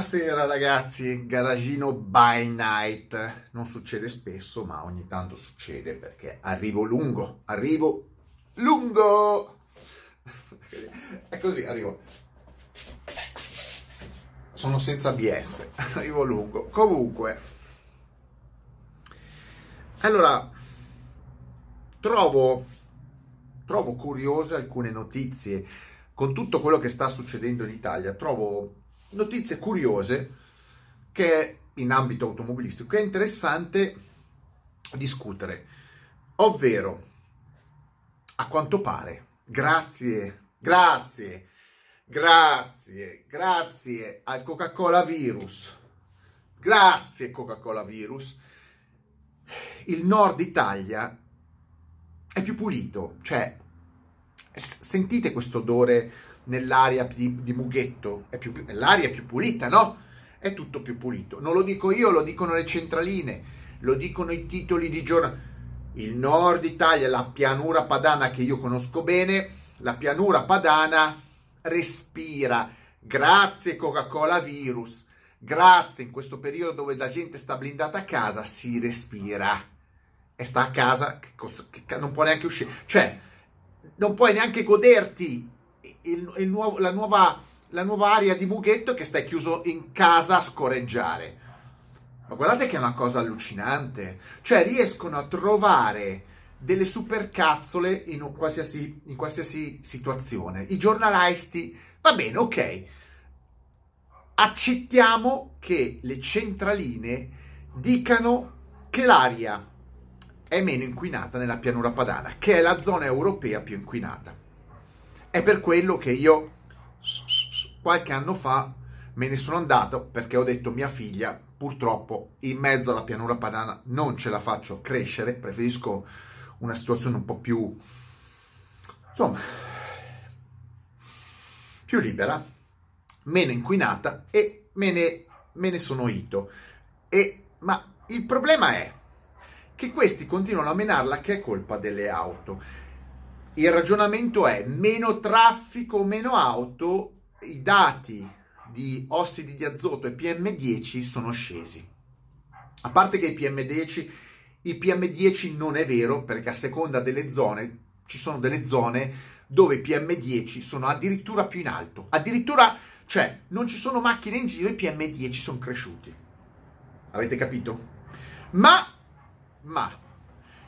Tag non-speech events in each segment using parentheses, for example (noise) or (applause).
Buonasera ragazzi, garagino by night. Non succede spesso, ma ogni tanto succede perché arrivo lungo, arrivo lungo. (laughs) È così, arrivo. Sono senza BS, (laughs) arrivo lungo. Comunque, allora, trovo, trovo curiose alcune notizie con tutto quello che sta succedendo in Italia. Trovo notizie curiose che in ambito automobilistico è interessante discutere. Ovvero, a quanto pare, grazie, grazie, grazie, grazie al Coca-Cola virus, grazie Coca-Cola virus, il nord Italia è più pulito, cioè sentite questo odore nell'aria di, di Mughetto, è più, l'aria è più pulita, no? È tutto più pulito. Non lo dico io, lo dicono le centraline, lo dicono i titoli di giornale. Il nord Italia, la pianura padana che io conosco bene, la pianura padana respira. Grazie Coca-Cola virus. Grazie in questo periodo dove la gente sta blindata a casa, si respira. E sta a casa, che, che non può neanche uscire. Cioè, non puoi neanche goderti il, il nuovo, la, nuova, la nuova area di Mughetto che stai chiuso in casa a scorreggiare. Ma guardate che è una cosa allucinante. Cioè riescono a trovare delle supercazzole in qualsiasi, in qualsiasi situazione. I giornalisti, va bene, ok. Accettiamo che le centraline dicano che l'aria è meno inquinata nella pianura padana, che è la zona europea più inquinata. È per quello che io qualche anno fa me ne sono andato perché ho detto mia figlia purtroppo in mezzo alla pianura padana non ce la faccio crescere, preferisco una situazione un po' più insomma più libera, meno inquinata e me ne, me ne sono ito. E, ma il problema è che questi continuano a menarla che è colpa delle auto il ragionamento è meno traffico, meno auto, i dati di ossidi di azoto e PM10 sono scesi. A parte che i PM10, i PM10 non è vero perché a seconda delle zone ci sono delle zone dove i PM10 sono addirittura più in alto. Addirittura, cioè, non ci sono macchine in giro e i PM10 sono cresciuti. Avete capito? Ma, ma,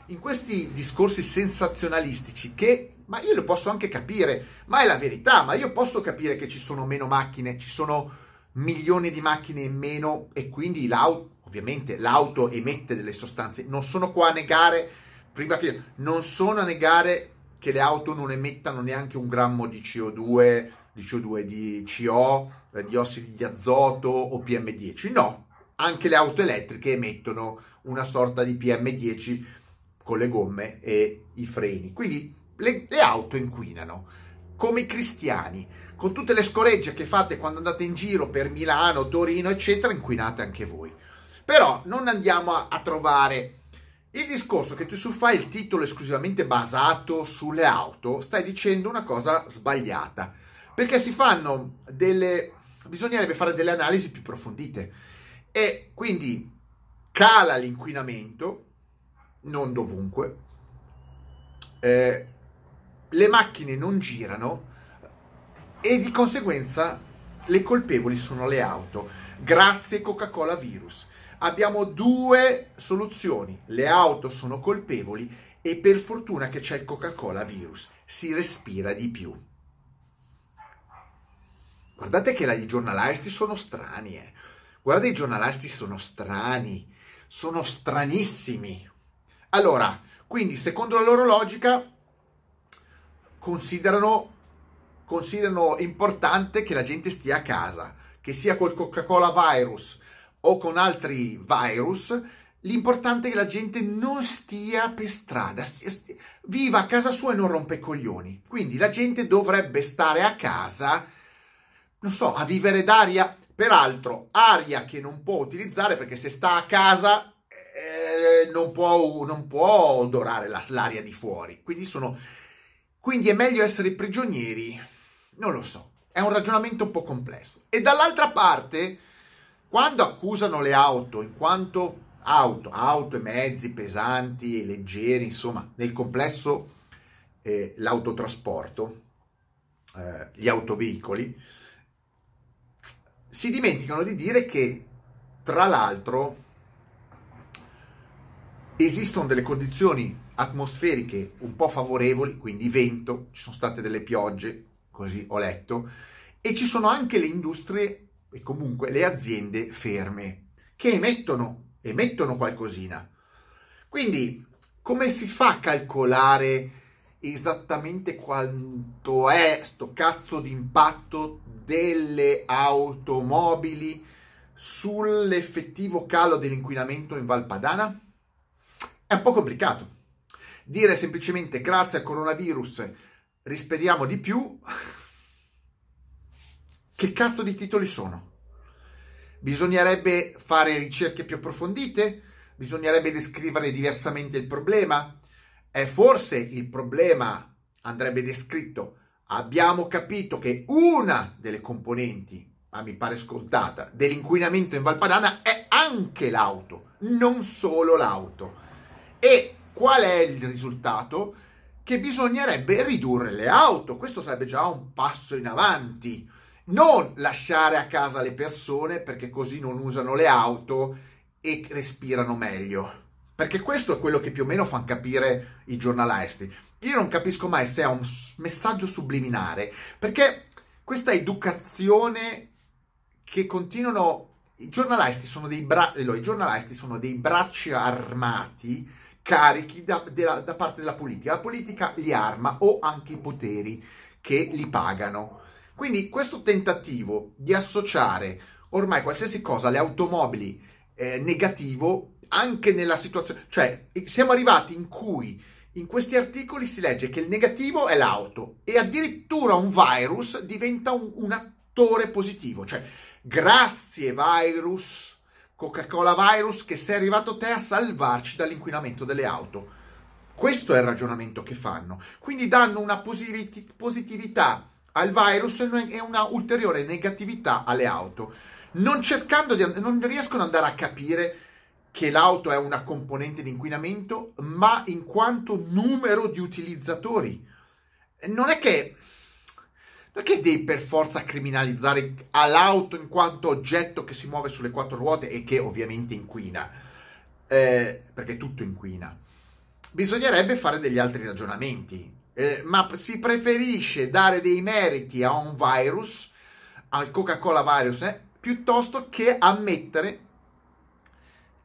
in questi discorsi sensazionalistici che, ma io lo posso anche capire, ma è la verità, ma io posso capire che ci sono meno macchine, ci sono milioni di macchine in meno e quindi l'auto, ovviamente l'auto emette delle sostanze. Non sono qua a negare, prima che non sono a negare che le auto non emettano neanche un grammo di CO2, di CO2, di CO, eh, di ossidi di azoto o PM10. No, anche le auto elettriche emettono una sorta di PM10 con le gomme e i freni. Quindi le, le auto inquinano, come i cristiani, con tutte le scoregge che fate quando andate in giro per Milano, Torino, eccetera, inquinate anche voi. Però non andiamo a, a trovare il discorso che tu su fai il titolo esclusivamente basato sulle auto, stai dicendo una cosa sbagliata, perché si fanno delle bisognerebbe fare delle analisi più approfondite e quindi cala l'inquinamento non dovunque, eh, le macchine non girano e di conseguenza le colpevoli sono le auto. Grazie Coca-Cola virus. Abbiamo due soluzioni. Le auto sono colpevoli e per fortuna che c'è il Coca-Cola virus. Si respira di più. Guardate che i giornalisti sono strani, eh. Guardate i giornalisti sono strani, sono stranissimi. Allora, quindi secondo la loro logica considerano, considerano importante che la gente stia a casa, che sia col Coca-Cola virus o con altri virus, l'importante è che la gente non stia per strada, stia, stia, viva a casa sua e non rompe i coglioni. Quindi la gente dovrebbe stare a casa, non so, a vivere d'aria, peraltro aria che non può utilizzare perché se sta a casa non, può, non può odorare la, l'aria di fuori. Quindi, sono, quindi è meglio essere prigionieri? Non lo so. È un ragionamento un po' complesso. E dall'altra parte quando accusano le auto in quanto auto, auto e mezzi pesanti e leggeri, insomma, nel complesso eh, l'autotrasporto, eh, gli autoveicoli, si dimenticano di dire che, tra l'altro, esistono delle condizioni atmosferiche un po' favorevoli, quindi vento, ci sono state delle piogge, così ho letto, e ci sono anche le industrie e comunque le aziende ferme che emettono, emettono qualcosina. Quindi come si fa a calcolare esattamente quanto è sto cazzo di impatto delle automobili sull'effettivo calo dell'inquinamento in Valpadana? È un po' complicato. Dire semplicemente grazie al coronavirus rispediamo di più, (laughs) che cazzo di titoli sono? Bisognerebbe fare ricerche più approfondite? Bisognerebbe descrivere diversamente il problema? E forse il problema andrebbe descritto. Abbiamo capito che una delle componenti, ma mi pare scontata, dell'inquinamento in Valpadana è anche l'auto, non solo l'auto. E qual è il risultato? Che bisognerebbe ridurre le auto. Questo sarebbe già un passo in avanti. Non lasciare a casa le persone perché così non usano le auto e respirano meglio. Perché questo è quello che più o meno fanno capire i giornalisti. Io non capisco mai se è un messaggio subliminare, perché questa educazione che continuano... I giornalisti sono dei, bra... i giornalisti sono dei bracci armati carichi da, da, da parte della politica. La politica li arma o anche i poteri che li pagano. Quindi questo tentativo di associare ormai qualsiasi cosa alle automobili eh, negativo anche nella situazione, cioè siamo arrivati in cui in questi articoli si legge che il negativo è l'auto e addirittura un virus diventa un, un attore positivo, cioè grazie virus, Coca-Cola virus che sei arrivato te a salvarci dall'inquinamento delle auto. Questo è il ragionamento che fanno. Quindi danno una positività al virus e una ulteriore negatività alle auto, non di non riescono ad andare a capire che l'auto è una componente di inquinamento, ma in quanto numero di utilizzatori. Non è che, che devi per forza criminalizzare l'auto in quanto oggetto che si muove sulle quattro ruote e che ovviamente inquina, eh, perché tutto inquina. Bisognerebbe fare degli altri ragionamenti, eh, ma si preferisce dare dei meriti a un virus, al Coca-Cola virus, eh, piuttosto che ammettere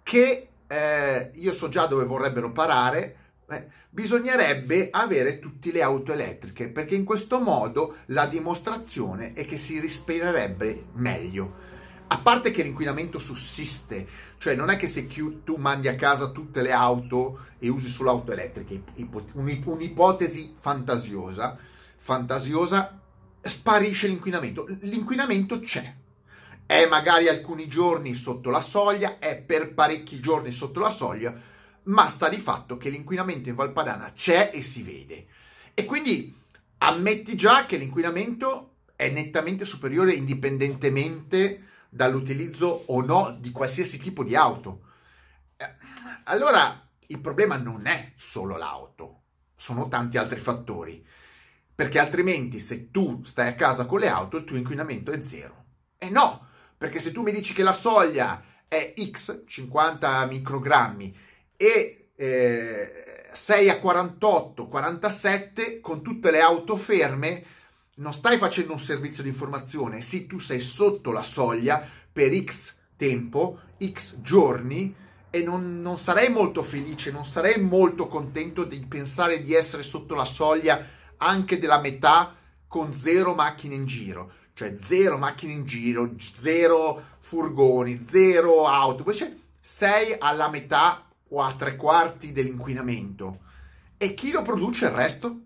che eh, io so già dove vorrebbero parare, eh, bisognerebbe avere tutte le auto elettriche, perché in questo modo la dimostrazione è che si respirerebbe meglio. A parte che l'inquinamento sussiste, cioè non è che se tu mandi a casa tutte le auto e usi solo auto elettriche, un'ipotesi fantasiosa, fantasiosa, sparisce l'inquinamento. L'inquinamento c'è, è magari alcuni giorni sotto la soglia, è per parecchi giorni sotto la soglia, ma sta di fatto che l'inquinamento in Valpadana c'è e si vede. E quindi ammetti già che l'inquinamento è nettamente superiore indipendentemente dall'utilizzo o no di qualsiasi tipo di auto. Eh, allora il problema non è solo l'auto, sono tanti altri fattori, perché altrimenti se tu stai a casa con le auto il tuo inquinamento è zero. E no, perché se tu mi dici che la soglia è X, 50 microgrammi, e eh, 6 a 48, 47, con tutte le auto ferme, non stai facendo un servizio di informazione, sì, tu sei sotto la soglia per X tempo, X giorni, e non, non sarei molto felice, non sarei molto contento di pensare di essere sotto la soglia anche della metà con zero macchine in giro. Cioè zero macchine in giro, zero furgoni, zero autobus, cioè sei alla metà o a tre quarti dell'inquinamento. E chi lo produce il resto?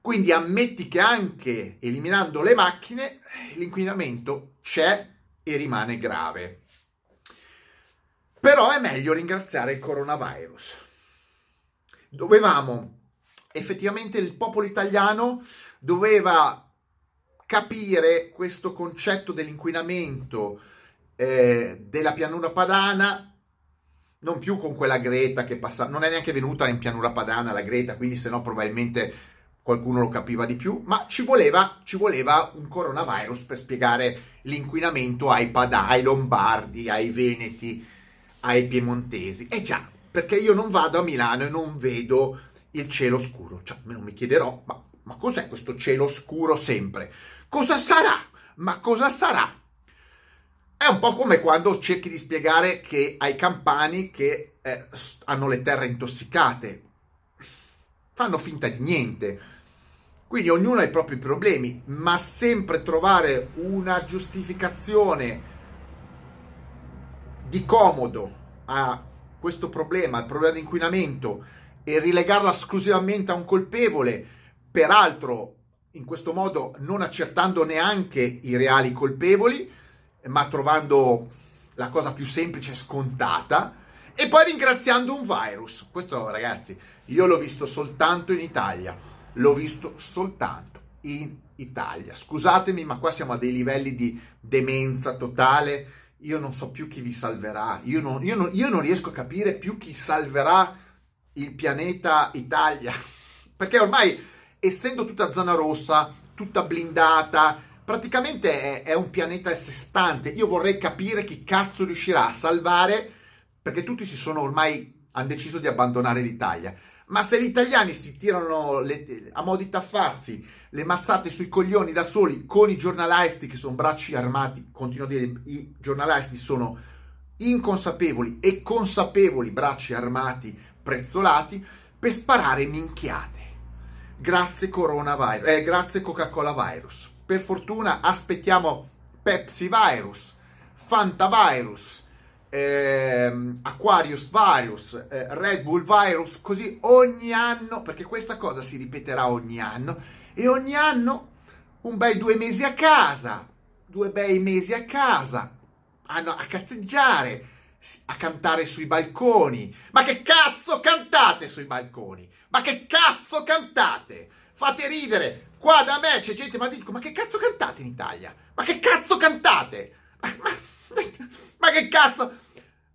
Quindi ammetti che anche eliminando le macchine l'inquinamento c'è e rimane grave. Però è meglio ringraziare il coronavirus. Dovevamo, effettivamente il popolo italiano doveva capire questo concetto dell'inquinamento eh, della pianura padana, non più con quella Greta che passa, non è neanche venuta in pianura padana la Greta, quindi se no probabilmente qualcuno lo capiva di più, ma ci voleva, ci voleva un coronavirus per spiegare l'inquinamento ai padani, ai lombardi, ai veneti, ai piemontesi. E già, perché io non vado a Milano e non vedo il cielo scuro, cioè non mi chiederò, ma, ma cos'è questo cielo scuro sempre? Cosa sarà? Ma cosa sarà? È un po' come quando cerchi di spiegare che ai campani che eh, hanno le terre intossicate. Fanno finta di niente. Quindi ognuno ha i propri problemi, ma sempre trovare una giustificazione di comodo a questo problema, al problema di inquinamento, e rilegarla esclusivamente a un colpevole, peraltro in questo modo non accertando neanche i reali colpevoli, ma trovando la cosa più semplice, scontata, e poi ringraziando un virus. Questo, ragazzi, io l'ho visto soltanto in Italia. L'ho visto soltanto in Italia. Scusatemi, ma qua siamo a dei livelli di demenza totale. Io non so più chi vi salverà. Io non, io non, io non riesco a capire più chi salverà il pianeta Italia. (laughs) Perché ormai, essendo tutta zona rossa, tutta blindata, praticamente è, è, un pianeta a sé stante. Io vorrei capire chi cazzo riuscirà a salvare, perché tutti si sono ormai, hanno deciso di abbandonare l'Italia. Ma se gli italiani si tirano le, a mo' di taffazzi le mazzate sui coglioni da soli con i giornalisti che sono bracci armati, continuo a dire, i giornalisti sono inconsapevoli e consapevoli bracci armati prezzolati per sparare minchiate. Grazie coronavirus, eh, grazie Coca-Cola virus per fortuna aspettiamo Pepsi Virus, Fanta Virus, ehm, Aquarius Virus, eh, Red Bull Virus, così ogni anno, perché questa cosa si ripeterà ogni anno, e ogni anno un bei due mesi a casa, due bei mesi a casa, a, a cazzeggiare, a cantare sui balconi. Ma che cazzo cantate sui balconi? Ma che cazzo cantate? Fate ridere, Qua da me c'è gente, ma dico, ma che cazzo cantate in Italia? Ma che cazzo cantate? Ma, (laughs) ma, ma che cazzo?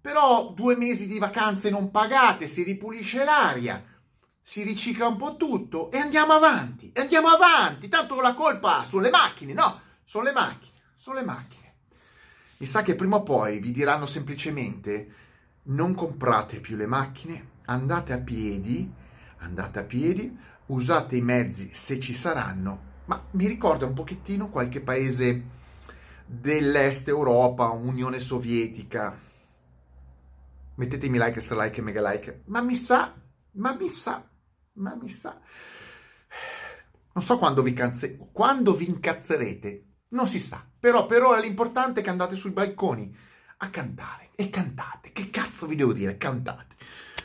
Però due mesi di vacanze non pagate, si ripulisce l'aria, si ricicla un po' tutto e andiamo avanti, e andiamo avanti. Tanto la colpa sono le macchine, no, sono le macchine, sono le macchine. Mi sa che prima o poi vi diranno semplicemente non comprate più le macchine, andate a piedi, andate a piedi, usate i mezzi se ci saranno, ma mi ricorda un pochettino qualche paese dell'est Europa, Unione Sovietica. Mettetemi like, extra like e mega like. Ma mi sa, ma mi sa, ma mi sa. Non so quando vi, canze- quando vi incazzerete, non si sa. Però per ora l'importante è che andate sui balconi a cantare. E cantate. Che cazzo vi devo dire? Cantate.